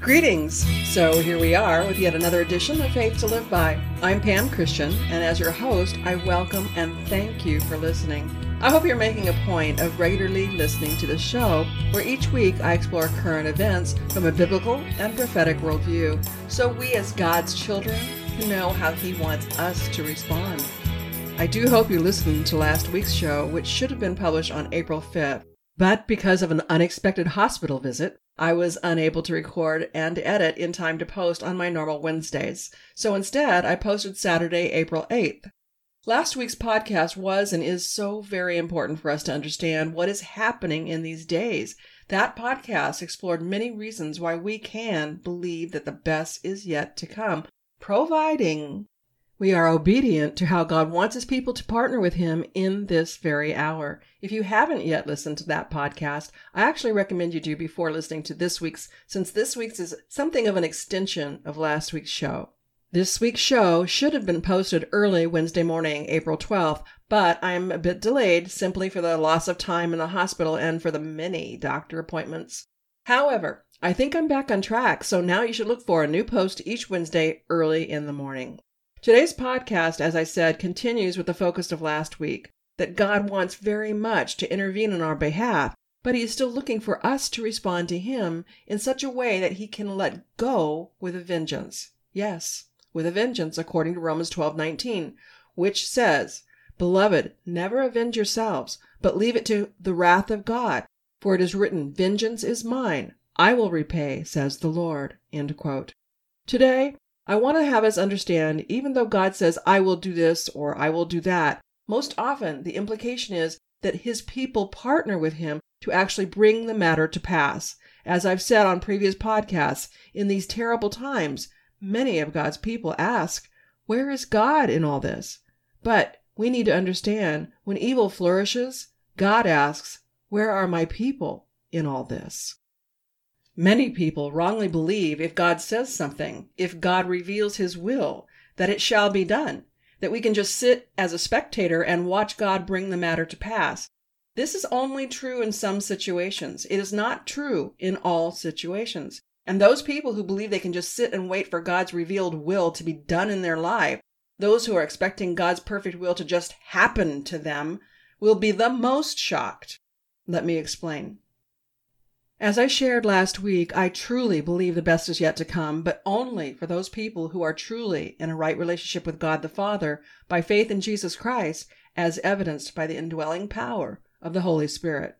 Greetings! So here we are with yet another edition of Faith to Live By. I'm Pam Christian, and as your host, I welcome and thank you for listening. I hope you're making a point of regularly listening to the show, where each week I explore current events from a biblical and prophetic worldview, so we as God's children can know how He wants us to respond. I do hope you listened to last week's show, which should have been published on April 5th. But because of an unexpected hospital visit, I was unable to record and edit in time to post on my normal Wednesdays. So instead, I posted Saturday, April 8th. Last week's podcast was and is so very important for us to understand what is happening in these days. That podcast explored many reasons why we can believe that the best is yet to come, providing we are obedient to how God wants his people to partner with him in this very hour. If you haven't yet listened to that podcast, I actually recommend you do before listening to this week's, since this week's is something of an extension of last week's show. This week's show should have been posted early Wednesday morning, April 12th, but I'm a bit delayed simply for the loss of time in the hospital and for the many doctor appointments. However, I think I'm back on track, so now you should look for a new post each Wednesday early in the morning. Today's podcast, as I said, continues with the focus of last week that God wants very much to intervene on our behalf, but He is still looking for us to respond to Him in such a way that He can let go with a vengeance. Yes, with a vengeance, according to Romans 12 19, which says, Beloved, never avenge yourselves, but leave it to the wrath of God, for it is written, Vengeance is mine, I will repay, says the Lord. Today, I want to have us understand, even though God says, I will do this or I will do that, most often the implication is that his people partner with him to actually bring the matter to pass. As I've said on previous podcasts, in these terrible times, many of God's people ask, Where is God in all this? But we need to understand when evil flourishes, God asks, Where are my people in all this? Many people wrongly believe if God says something, if God reveals his will, that it shall be done, that we can just sit as a spectator and watch God bring the matter to pass. This is only true in some situations. It is not true in all situations. And those people who believe they can just sit and wait for God's revealed will to be done in their life, those who are expecting God's perfect will to just happen to them, will be the most shocked. Let me explain. As I shared last week, I truly believe the best is yet to come, but only for those people who are truly in a right relationship with God the Father by faith in Jesus Christ, as evidenced by the indwelling power of the Holy Spirit.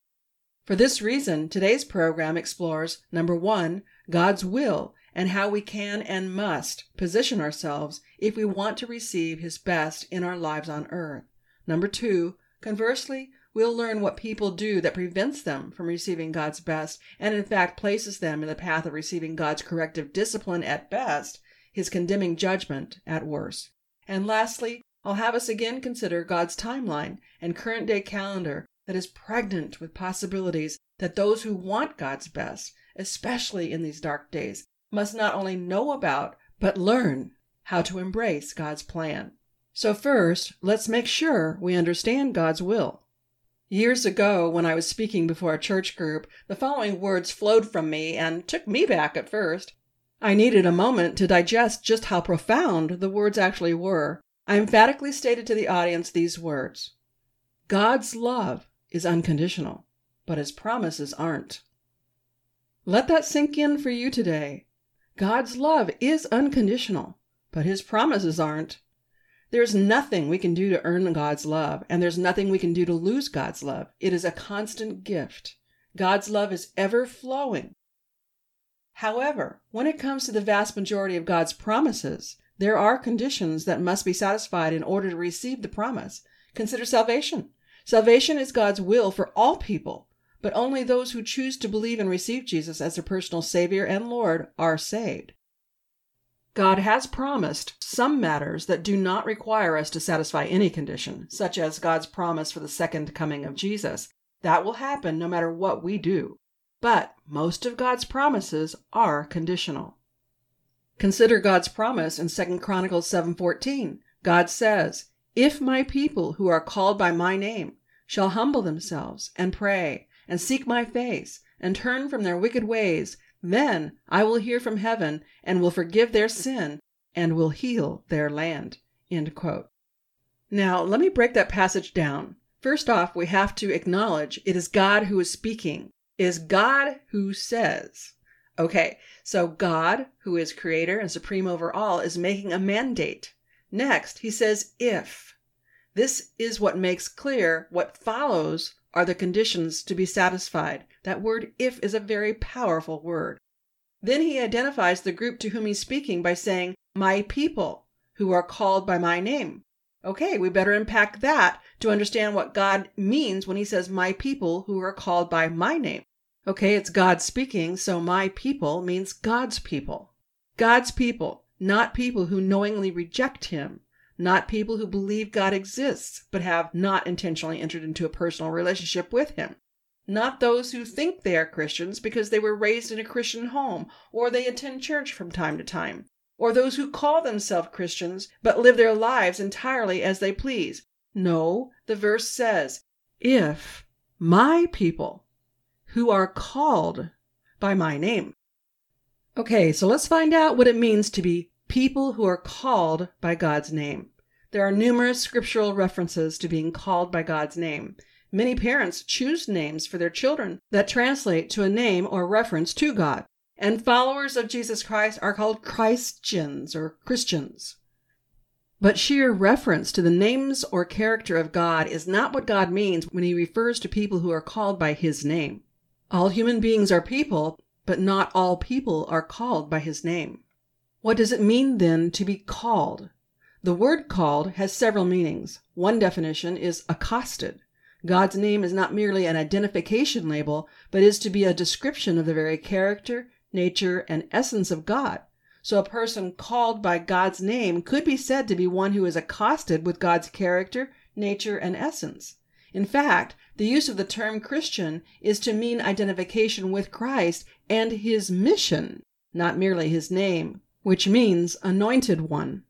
For this reason, today's program explores number one, God's will and how we can and must position ourselves if we want to receive His best in our lives on earth. Number two, conversely, we'll learn what people do that prevents them from receiving God's best and in fact places them in the path of receiving God's corrective discipline at best, his condemning judgment at worst. And lastly, I'll have us again consider God's timeline and current day calendar that is pregnant with possibilities that those who want God's best, especially in these dark days, must not only know about, but learn how to embrace God's plan. So first, let's make sure we understand God's will. Years ago, when I was speaking before a church group, the following words flowed from me and took me back at first. I needed a moment to digest just how profound the words actually were. I emphatically stated to the audience these words God's love is unconditional, but his promises aren't. Let that sink in for you today. God's love is unconditional, but his promises aren't. There's nothing we can do to earn God's love, and there's nothing we can do to lose God's love. It is a constant gift. God's love is ever flowing. However, when it comes to the vast majority of God's promises, there are conditions that must be satisfied in order to receive the promise. Consider salvation. Salvation is God's will for all people, but only those who choose to believe and receive Jesus as their personal Savior and Lord are saved. God has promised some matters that do not require us to satisfy any condition, such as God's promise for the second coming of Jesus. That will happen no matter what we do. But most of God's promises are conditional. Consider God's promise in 2 Chronicles 7:14. God says, "If my people who are called by my name shall humble themselves and pray and seek my face and turn from their wicked ways, Then I will hear from heaven and will forgive their sin and will heal their land. Now, let me break that passage down. First off, we have to acknowledge it is God who is speaking. It is God who says. Okay, so God, who is creator and supreme over all, is making a mandate. Next, he says, if. This is what makes clear what follows are the conditions to be satisfied. That word if is a very powerful word. Then he identifies the group to whom he's speaking by saying, My people, who are called by my name. Okay, we better unpack that to understand what God means when he says, My people who are called by my name. Okay, it's God speaking, so my people means God's people. God's people, not people who knowingly reject him, not people who believe God exists but have not intentionally entered into a personal relationship with him. Not those who think they are Christians because they were raised in a Christian home or they attend church from time to time or those who call themselves Christians but live their lives entirely as they please. No, the verse says, if my people who are called by my name. Okay, so let's find out what it means to be people who are called by God's name. There are numerous scriptural references to being called by God's name. Many parents choose names for their children that translate to a name or reference to God and followers of Jesus Christ are called Christians or Christians. But sheer reference to the names or character of God is not what God means when he refers to people who are called by his name. All human beings are people, but not all people are called by his name. What does it mean then to be called? The word called has several meanings. One definition is accosted. God's name is not merely an identification label, but is to be a description of the very character, nature, and essence of God. So a person called by God's name could be said to be one who is accosted with God's character, nature, and essence. In fact, the use of the term Christian is to mean identification with Christ and his mission, not merely his name, which means anointed one.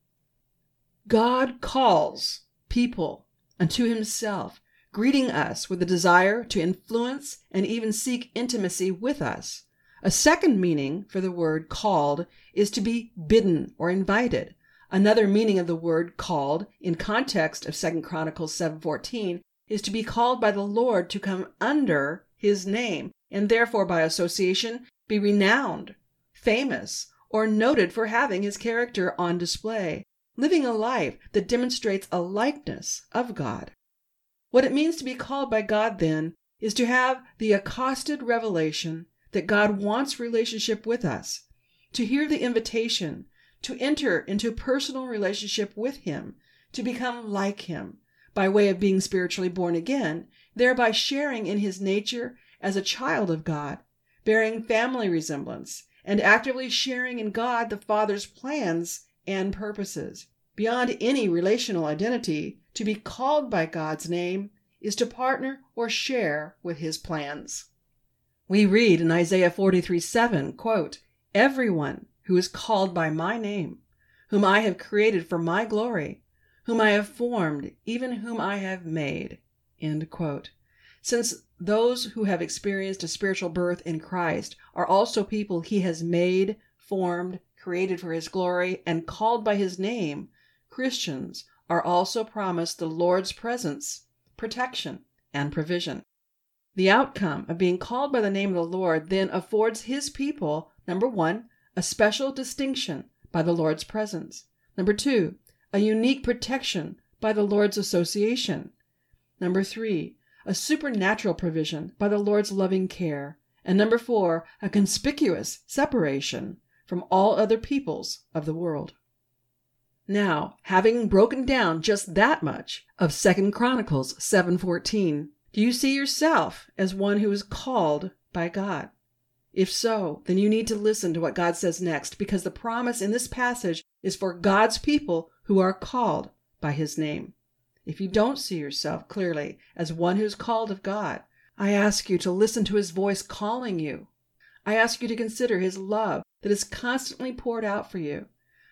God calls people unto himself, greeting us with a desire to influence and even seek intimacy with us. A second meaning for the word called is to be bidden or invited. Another meaning of the word called in context of 2 Chronicles 7:14 is to be called by the Lord to come under his name and therefore by association be renowned, famous, or noted for having his character on display, living a life that demonstrates a likeness of God. What it means to be called by God then is to have the accosted revelation that God wants relationship with us, to hear the invitation, to enter into personal relationship with Him, to become like Him by way of being spiritually born again, thereby sharing in His nature as a child of God, bearing family resemblance, and actively sharing in God the Father's plans and purposes. Beyond any relational identity, to be called by God's name is to partner or share with His plans. We read in Isaiah 43 7, quote, Everyone who is called by my name, whom I have created for my glory, whom I have formed, even whom I have made. End quote. Since those who have experienced a spiritual birth in Christ are also people he has made, formed, created for his glory, and called by his name, Christians are also promised the Lord's presence, protection, and provision. The outcome of being called by the name of the Lord then affords his people, number one, a special distinction by the Lord's presence. Number two, a unique protection by the Lord's association. Number three, a supernatural provision by the Lord's loving care. And number four, a conspicuous separation from all other peoples of the world. Now, having broken down just that much of Second Chronicles 7:14, do you see yourself as one who is called by God? If so, then you need to listen to what God says next because the promise in this passage is for God's people who are called by his name. If you don't see yourself clearly as one who is called of God, I ask you to listen to his voice calling you. I ask you to consider his love that is constantly poured out for you.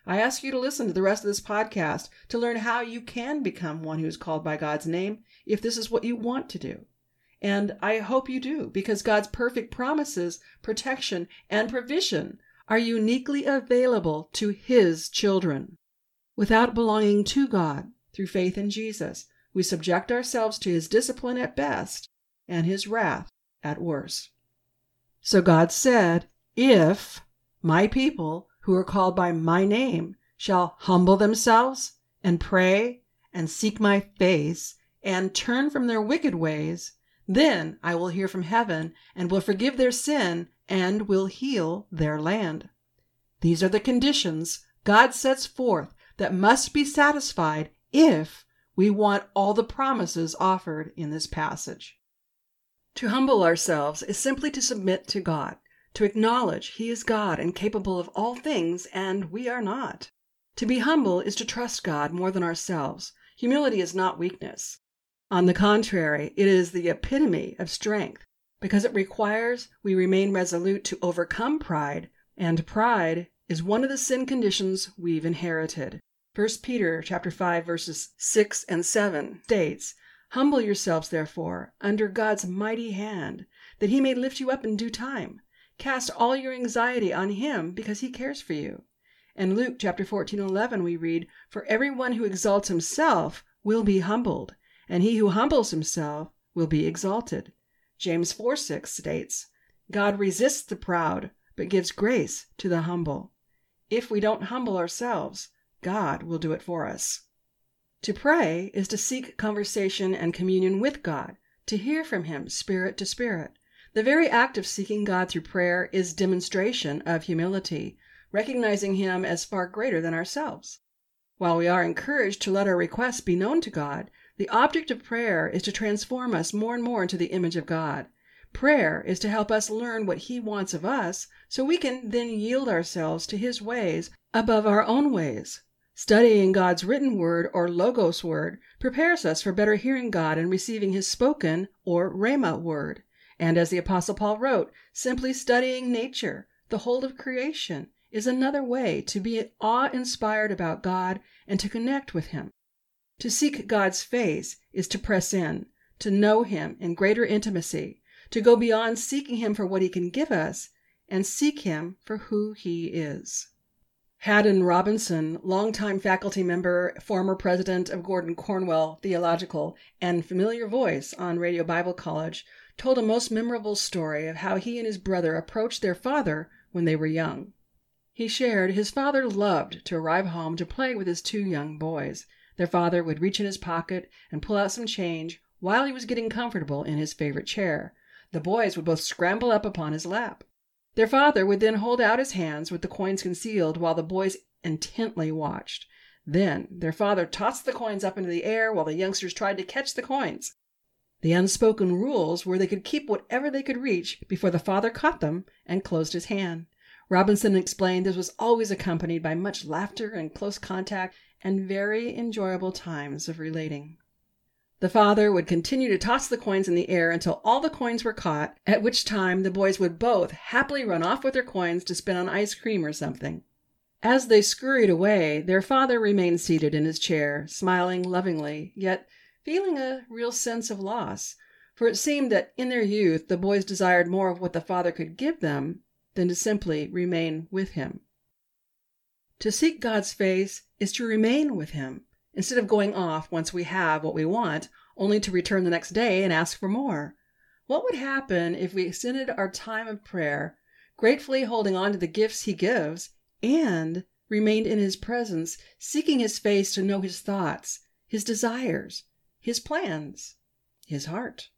I ask you to listen to the rest of this podcast to learn how you can become one who is called by God's name if this is what you want to do. And I hope you do, because God's perfect promises, protection, and provision are uniquely available to His children. Without belonging to God through faith in Jesus, we subject ourselves to His discipline at best and His wrath at worst. So God said, If my people who are called by my name shall humble themselves and pray and seek my face and turn from their wicked ways, then I will hear from heaven and will forgive their sin and will heal their land. These are the conditions God sets forth that must be satisfied if we want all the promises offered in this passage. To humble ourselves is simply to submit to God, to acknowledge He is God and capable of all things, and we are not. To be humble is to trust God more than ourselves. Humility is not weakness. On the contrary, it is the epitome of strength, because it requires we remain resolute to overcome pride, and pride is one of the sin conditions we've inherited. 1 Peter chapter 5 verses 6 and 7 states, "Humble yourselves therefore under God's mighty hand, that he may lift you up in due time. Cast all your anxiety on him because he cares for you." In Luke chapter 14:11 we read, "For every one who exalts himself will be humbled, and he who humbles himself will be exalted." James 4:6 states, "God resists the proud, but gives grace to the humble." If we don't humble ourselves, God will do it for us. To pray is to seek conversation and communion with God, to hear from him spirit to spirit. The very act of seeking God through prayer is demonstration of humility recognizing Him as far greater than ourselves. While we are encouraged to let our requests be known to God, the object of prayer is to transform us more and more into the image of God. Prayer is to help us learn what He wants of us so we can then yield ourselves to His ways above our own ways. Studying God's written word or Logos word prepares us for better hearing God and receiving His spoken or Rhema word. And as the Apostle Paul wrote, simply studying nature, the whole of creation, is another way to be awe inspired about God and to connect with Him. To seek God's face is to press in, to know Him in greater intimacy, to go beyond seeking Him for what He can give us and seek Him for who He is. Haddon Robinson, longtime faculty member, former president of Gordon Conwell Theological, and familiar voice on Radio Bible College, told a most memorable story of how he and his brother approached their father when they were young. He shared his father loved to arrive home to play with his two young boys. Their father would reach in his pocket and pull out some change while he was getting comfortable in his favorite chair. The boys would both scramble up upon his lap. Their father would then hold out his hands with the coins concealed while the boys intently watched. Then their father tossed the coins up into the air while the youngsters tried to catch the coins. The unspoken rules were they could keep whatever they could reach before the father caught them and closed his hand. Robinson explained this was always accompanied by much laughter and close contact and very enjoyable times of relating. The father would continue to toss the coins in the air until all the coins were caught, at which time the boys would both happily run off with their coins to spend on ice cream or something. As they scurried away, their father remained seated in his chair, smiling lovingly, yet feeling a real sense of loss, for it seemed that in their youth the boys desired more of what the father could give them than to simply remain with Him. To seek God's face is to remain with Him, instead of going off once we have what we want, only to return the next day and ask for more. What would happen if we extended our time of prayer, gratefully holding on to the gifts He gives, and remained in His presence, seeking His face to know His thoughts, His desires, His plans, His heart?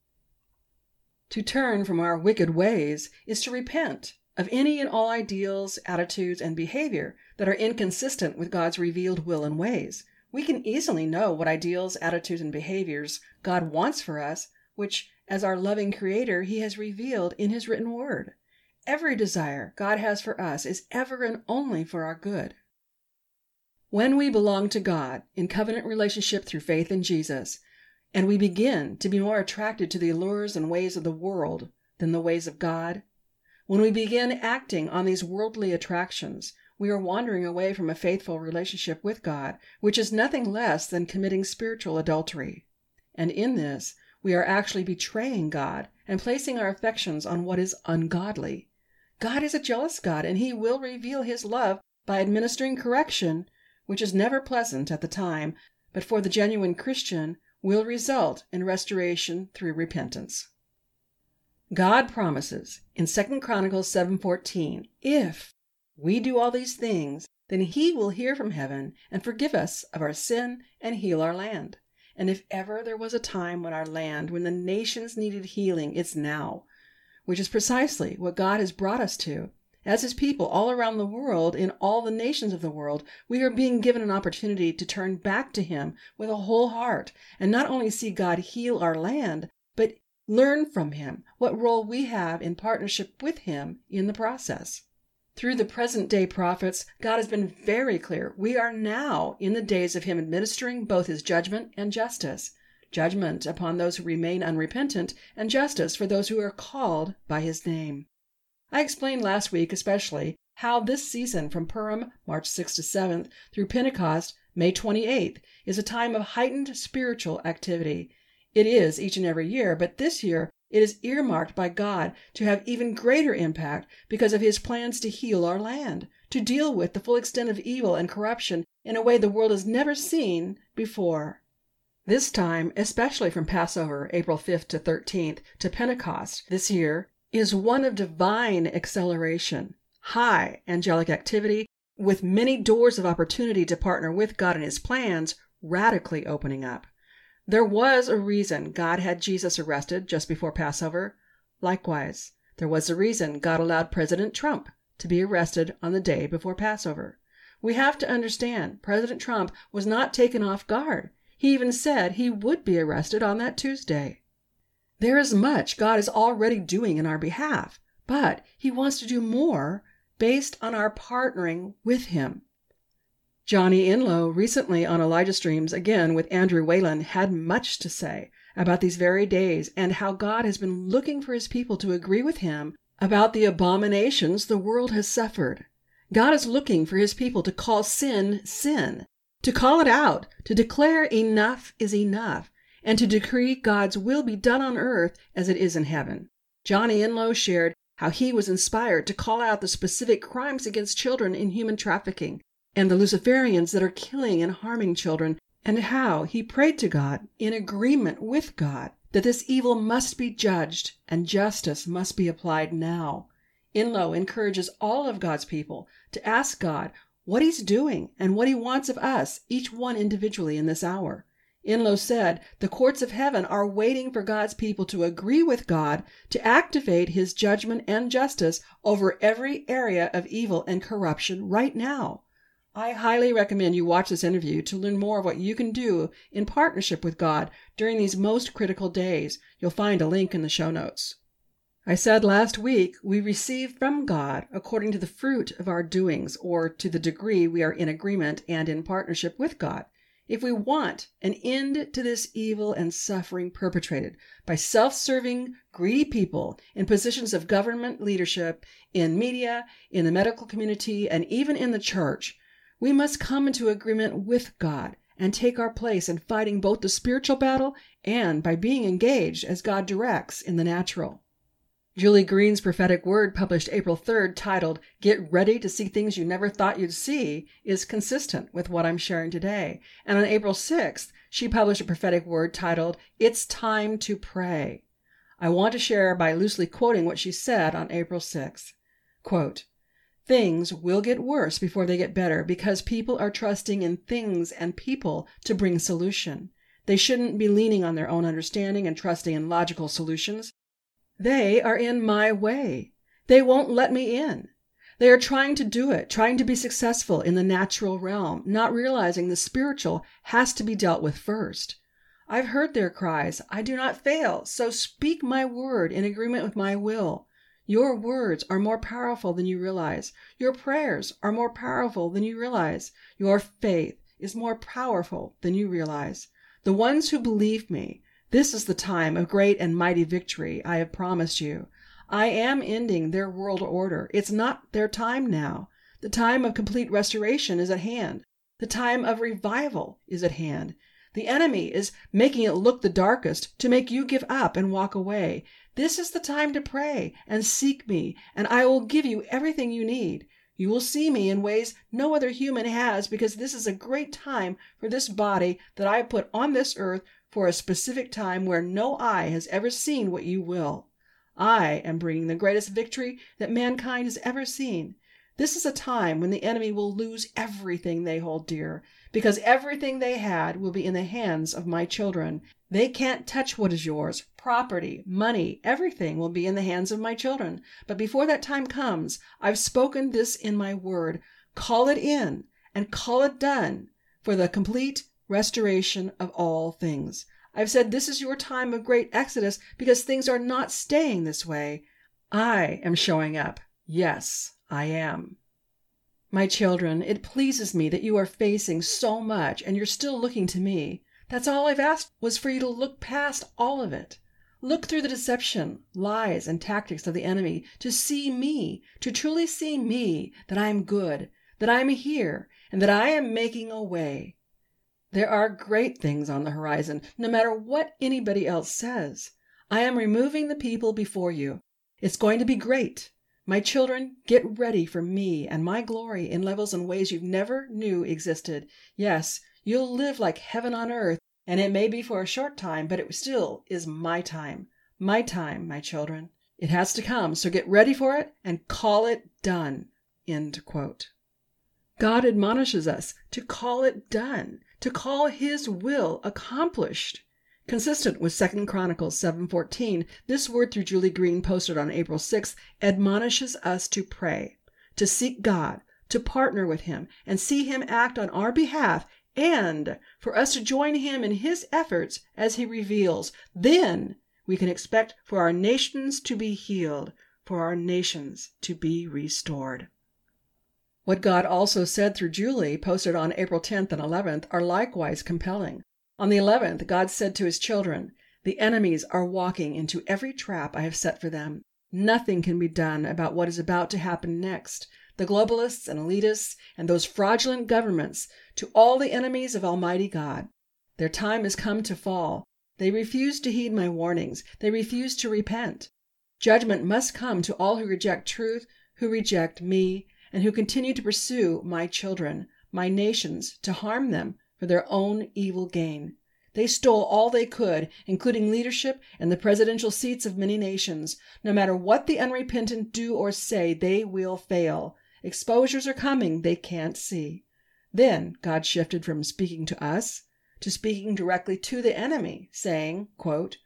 To turn from our wicked ways is to repent of any and all ideals, attitudes, and behavior that are inconsistent with God's revealed will and ways. We can easily know what ideals, attitudes, and behaviors God wants for us, which, as our loving Creator, He has revealed in His written word. Every desire God has for us is ever and only for our good. When we belong to God in covenant relationship through faith in Jesus, and we begin to be more attracted to the allures and ways of the world than the ways of God, when we begin acting on these worldly attractions, we are wandering away from a faithful relationship with God, which is nothing less than committing spiritual adultery. And in this, we are actually betraying God and placing our affections on what is ungodly. God is a jealous God, and He will reveal His love by administering correction, which is never pleasant at the time, but for the genuine Christian will result in restoration through repentance. God promises in 2 Chronicles 7:14, if we do all these things, then he will hear from heaven and forgive us of our sin and heal our land. And if ever there was a time when our land, when the nations needed healing, it's now, which is precisely what God has brought us to. As his people all around the world, in all the nations of the world, we are being given an opportunity to turn back to him with a whole heart and not only see God heal our land, but learn from him what role we have in partnership with him in the process. Through the present day prophets, God has been very clear. We are now in the days of him administering both his judgment and justice judgment upon those who remain unrepentant, and justice for those who are called by his name. I explained last week, especially, how this season from Purim, March 6th to 7th, through Pentecost, May 28th, is a time of heightened spiritual activity. It is each and every year, but this year it is earmarked by God to have even greater impact because of his plans to heal our land, to deal with the full extent of evil and corruption in a way the world has never seen before. This time, especially from Passover, April 5th to 13th, to Pentecost this year, is one of divine acceleration, high angelic activity, with many doors of opportunity to partner with God in his plans radically opening up. There was a reason God had Jesus arrested just before Passover. Likewise, there was a reason God allowed President Trump to be arrested on the day before Passover. We have to understand President Trump was not taken off guard. He even said he would be arrested on that Tuesday. There is much God is already doing in our behalf, but He wants to do more based on our partnering with Him. Johnny Enlow, recently on Elijah Streams, again with Andrew Whalen, had much to say about these very days and how God has been looking for his people to agree with him about the abominations the world has suffered. God is looking for his people to call sin sin, to call it out, to declare enough is enough, and to decree God's will be done on earth as it is in heaven. Johnny Enlow shared how he was inspired to call out the specific crimes against children in human trafficking and the Luciferians that are killing and harming children, and how he prayed to God, in agreement with God, that this evil must be judged and justice must be applied now. Enlow encourages all of God's people to ask God what He's doing and what He wants of us, each one individually, in this hour. Enlow said, The courts of heaven are waiting for God's people to agree with God to activate His judgment and justice over every area of evil and corruption right now. I highly recommend you watch this interview to learn more of what you can do in partnership with God during these most critical days. You'll find a link in the show notes. I said last week we receive from God according to the fruit of our doings, or to the degree we are in agreement and in partnership with God. If we want an end to this evil and suffering perpetrated by self serving, greedy people in positions of government leadership, in media, in the medical community, and even in the church, we must come into agreement with God and take our place in fighting both the spiritual battle and by being engaged as God directs in the natural. Julie Green's prophetic word, published April 3rd, titled Get Ready to See Things You Never Thought You'd See, is consistent with what I'm sharing today. And on April 6th, she published a prophetic word titled It's Time to Pray. I want to share by loosely quoting what she said on April 6th. Quote, Things will get worse before they get better because people are trusting in things and people to bring solution. They shouldn't be leaning on their own understanding and trusting in logical solutions. They are in my way. They won't let me in. They are trying to do it, trying to be successful in the natural realm, not realizing the spiritual has to be dealt with first. I've heard their cries, I do not fail, so speak my word in agreement with my will. Your words are more powerful than you realize. Your prayers are more powerful than you realize. Your faith is more powerful than you realize. The ones who believe me, this is the time of great and mighty victory I have promised you. I am ending their world order. It's not their time now. The time of complete restoration is at hand. The time of revival is at hand. The enemy is making it look the darkest to make you give up and walk away. This is the time to pray and seek me, and I will give you everything you need. You will see me in ways no other human has because this is a great time for this body that I have put on this earth for a specific time where no eye has ever seen what you will. I am bringing the greatest victory that mankind has ever seen. This is a time when the enemy will lose everything they hold dear, because everything they had will be in the hands of my children. They can't touch what is yours. Property, money, everything will be in the hands of my children. But before that time comes, I've spoken this in my word. Call it in and call it done for the complete restoration of all things. I've said this is your time of great exodus because things are not staying this way. I am showing up. Yes, I am. My children, it pleases me that you are facing so much and you're still looking to me. That's all I've asked was for you to look past all of it. Look through the deception, lies, and tactics of the enemy to see me, to truly see me, that I am good, that I am here, and that I am making a way. There are great things on the horizon, no matter what anybody else says. I am removing the people before you. It's going to be great. My children, get ready for me and my glory in levels and ways you never knew existed. Yes, you'll live like heaven on earth, and it may be for a short time, but it still is my time. My time, my children. It has to come, so get ready for it and call it done. God admonishes us to call it done to call his will accomplished. Consistent with 2 Chronicles 7:14, this word through Julie Green posted on April 6th admonishes us to pray, to seek God, to partner with him and see him act on our behalf and for us to join him in his efforts as he reveals. Then we can expect for our nations to be healed, for our nations to be restored. What God also said through Julie, posted on April 10th and 11th, are likewise compelling. On the 11th, God said to his children, The enemies are walking into every trap I have set for them. Nothing can be done about what is about to happen next. The globalists and elitists and those fraudulent governments, to all the enemies of Almighty God. Their time has come to fall. They refuse to heed my warnings. They refuse to repent. Judgment must come to all who reject truth, who reject me, and who continue to pursue my children, my nations, to harm them for their own evil gain. They stole all they could, including leadership and the presidential seats of many nations. No matter what the unrepentant do or say, they will fail. Exposures are coming they can't see. Then God shifted from speaking to us to speaking directly to the enemy, saying, quote,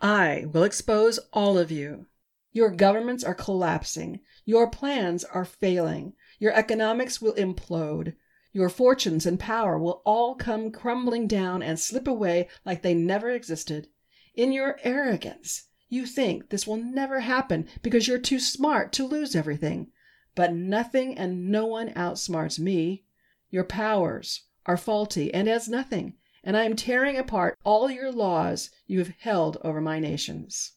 I will expose all of you. Your governments are collapsing. Your plans are failing. Your economics will implode. Your fortunes and power will all come crumbling down and slip away like they never existed. In your arrogance, you think this will never happen because you're too smart to lose everything. But nothing and no one outsmarts me. Your powers are faulty and as nothing, and I am tearing apart all your laws you have held over my nations.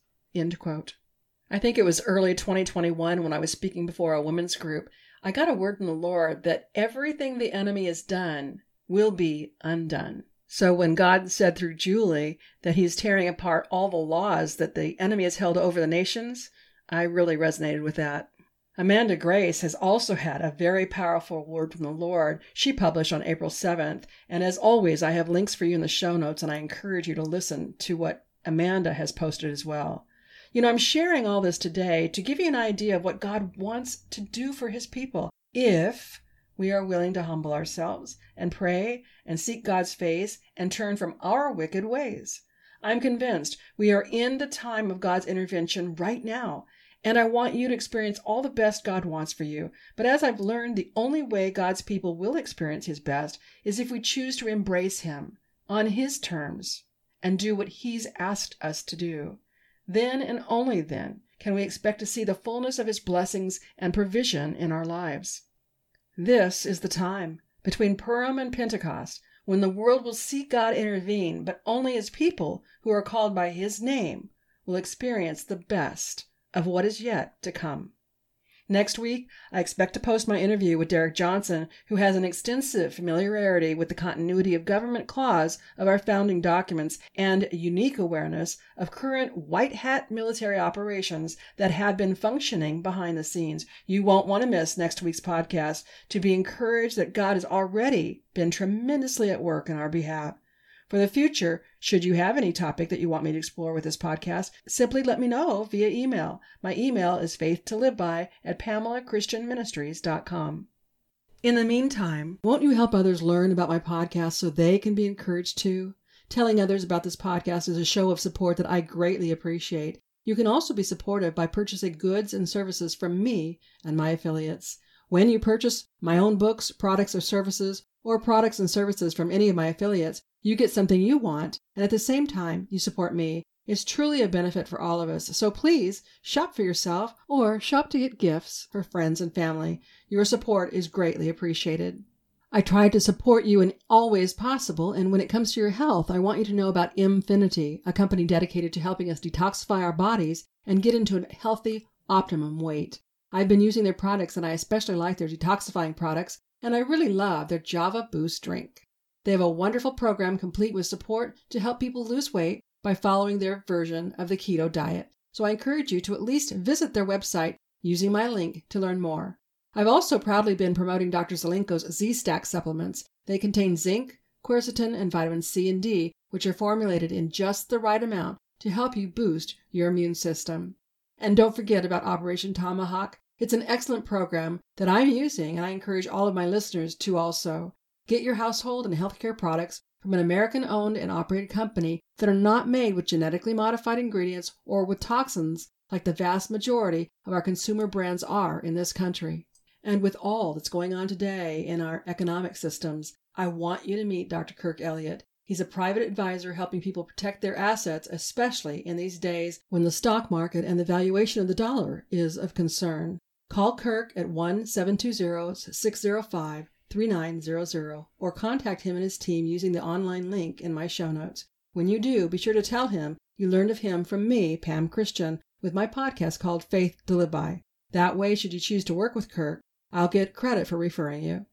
I think it was early 2021 when I was speaking before a women's group. I got a word from the Lord that everything the enemy has done will be undone. So when God said through Julie that he's tearing apart all the laws that the enemy has held over the nations, I really resonated with that. Amanda Grace has also had a very powerful word from the Lord. She published on April 7th. And as always, I have links for you in the show notes, and I encourage you to listen to what Amanda has posted as well. You know, I'm sharing all this today to give you an idea of what God wants to do for his people if we are willing to humble ourselves and pray and seek God's face and turn from our wicked ways. I'm convinced we are in the time of God's intervention right now, and I want you to experience all the best God wants for you. But as I've learned, the only way God's people will experience His best is if we choose to embrace Him on His terms and do what He's asked us to do. Then and only then can we expect to see the fullness of His blessings and provision in our lives. This is the time between Purim and Pentecost when the world will see God intervene, but only as people who are called by His name will experience the best of what is yet to come. Next week, I expect to post my interview with Derek Johnson, who has an extensive familiarity with the continuity of government clause of our founding documents and a unique awareness of current white hat military operations that have been functioning behind the scenes. You won't want to miss next week's podcast to be encouraged that God has already been tremendously at work in our behalf. For the future, should you have any topic that you want me to explore with this podcast, simply let me know via email. My email is faithtoliveby at pamelachristianministries.com. In the meantime, won't you help others learn about my podcast so they can be encouraged too? Telling others about this podcast is a show of support that I greatly appreciate. You can also be supportive by purchasing goods and services from me and my affiliates. When you purchase my own books, products, or services, or products and services from any of my affiliates, you get something you want, and at the same time, you support me. It's truly a benefit for all of us. So please shop for yourself or shop to get gifts for friends and family. Your support is greatly appreciated. I try to support you in all ways possible, and when it comes to your health, I want you to know about Infinity, a company dedicated to helping us detoxify our bodies and get into a healthy, optimum weight. I've been using their products, and I especially like their detoxifying products, and I really love their Java Boost drink. They have a wonderful program complete with support to help people lose weight by following their version of the keto diet. So I encourage you to at least visit their website using my link to learn more. I've also proudly been promoting Dr. Zelenko's Z-Stack supplements. They contain zinc, quercetin, and vitamins C and D, which are formulated in just the right amount to help you boost your immune system. And don't forget about Operation Tomahawk. It's an excellent program that I'm using, and I encourage all of my listeners to also. Get your household and healthcare products from an American owned and operated company that are not made with genetically modified ingredients or with toxins like the vast majority of our consumer brands are in this country. And with all that's going on today in our economic systems, I want you to meet Dr. Kirk Elliott. He's a private advisor helping people protect their assets, especially in these days when the stock market and the valuation of the dollar is of concern. Call Kirk at 1 720 605 3900 or contact him and his team using the online link in my show notes. When you do, be sure to tell him you learned of him from me, Pam Christian, with my podcast called Faith to Live By. That way, should you choose to work with Kirk, I'll get credit for referring you.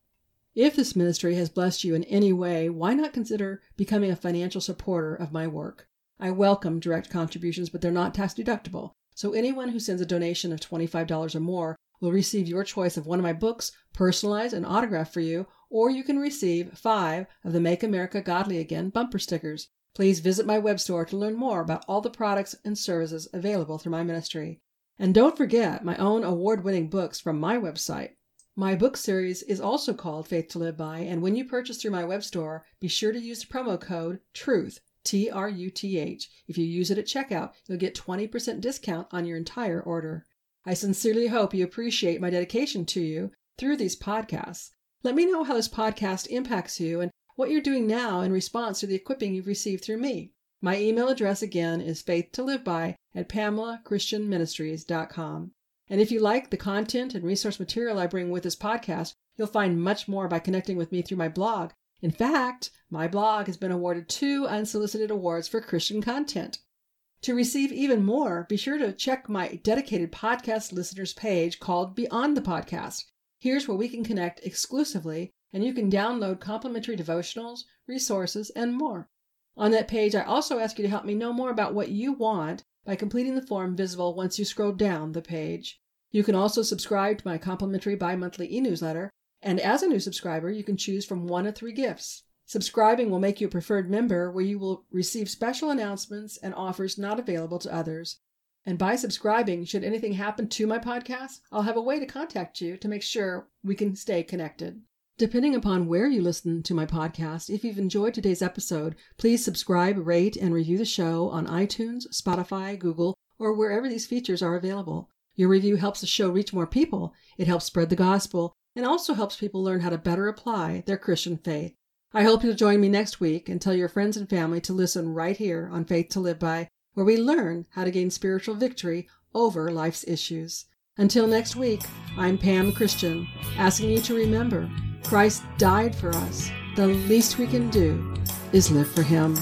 If this ministry has blessed you in any way, why not consider becoming a financial supporter of my work? I welcome direct contributions, but they're not tax deductible. So anyone who sends a donation of $25 or more will receive your choice of one of my books, personalized and autographed for you, or you can receive five of the Make America Godly Again bumper stickers. Please visit my web store to learn more about all the products and services available through my ministry. And don't forget my own award winning books from my website. My book series is also called Faith to Live By, and when you purchase through my web store, be sure to use the promo code TRUTH, T R U T H. If you use it at checkout, you'll get 20% discount on your entire order. I sincerely hope you appreciate my dedication to you through these podcasts. Let me know how this podcast impacts you and what you're doing now in response to the equipping you've received through me. My email address again is faithtoliveby at pamelachristianministries.com. And if you like the content and resource material I bring with this podcast, you'll find much more by connecting with me through my blog. In fact, my blog has been awarded two unsolicited awards for Christian content. To receive even more, be sure to check my dedicated podcast listeners page called Beyond the Podcast. Here's where we can connect exclusively, and you can download complimentary devotionals, resources, and more. On that page, I also ask you to help me know more about what you want by completing the form visible once you scroll down the page. You can also subscribe to my complimentary bi monthly e newsletter, and as a new subscriber, you can choose from one of three gifts. Subscribing will make you a preferred member where you will receive special announcements and offers not available to others. And by subscribing, should anything happen to my podcast, I'll have a way to contact you to make sure we can stay connected. Depending upon where you listen to my podcast, if you've enjoyed today's episode, please subscribe, rate, and review the show on iTunes, Spotify, Google, or wherever these features are available. Your review helps the show reach more people, it helps spread the gospel, and also helps people learn how to better apply their Christian faith. I hope you'll join me next week and tell your friends and family to listen right here on Faith to Live By, where we learn how to gain spiritual victory over life's issues. Until next week, I'm Pam Christian, asking you to remember Christ died for us. The least we can do is live for Him.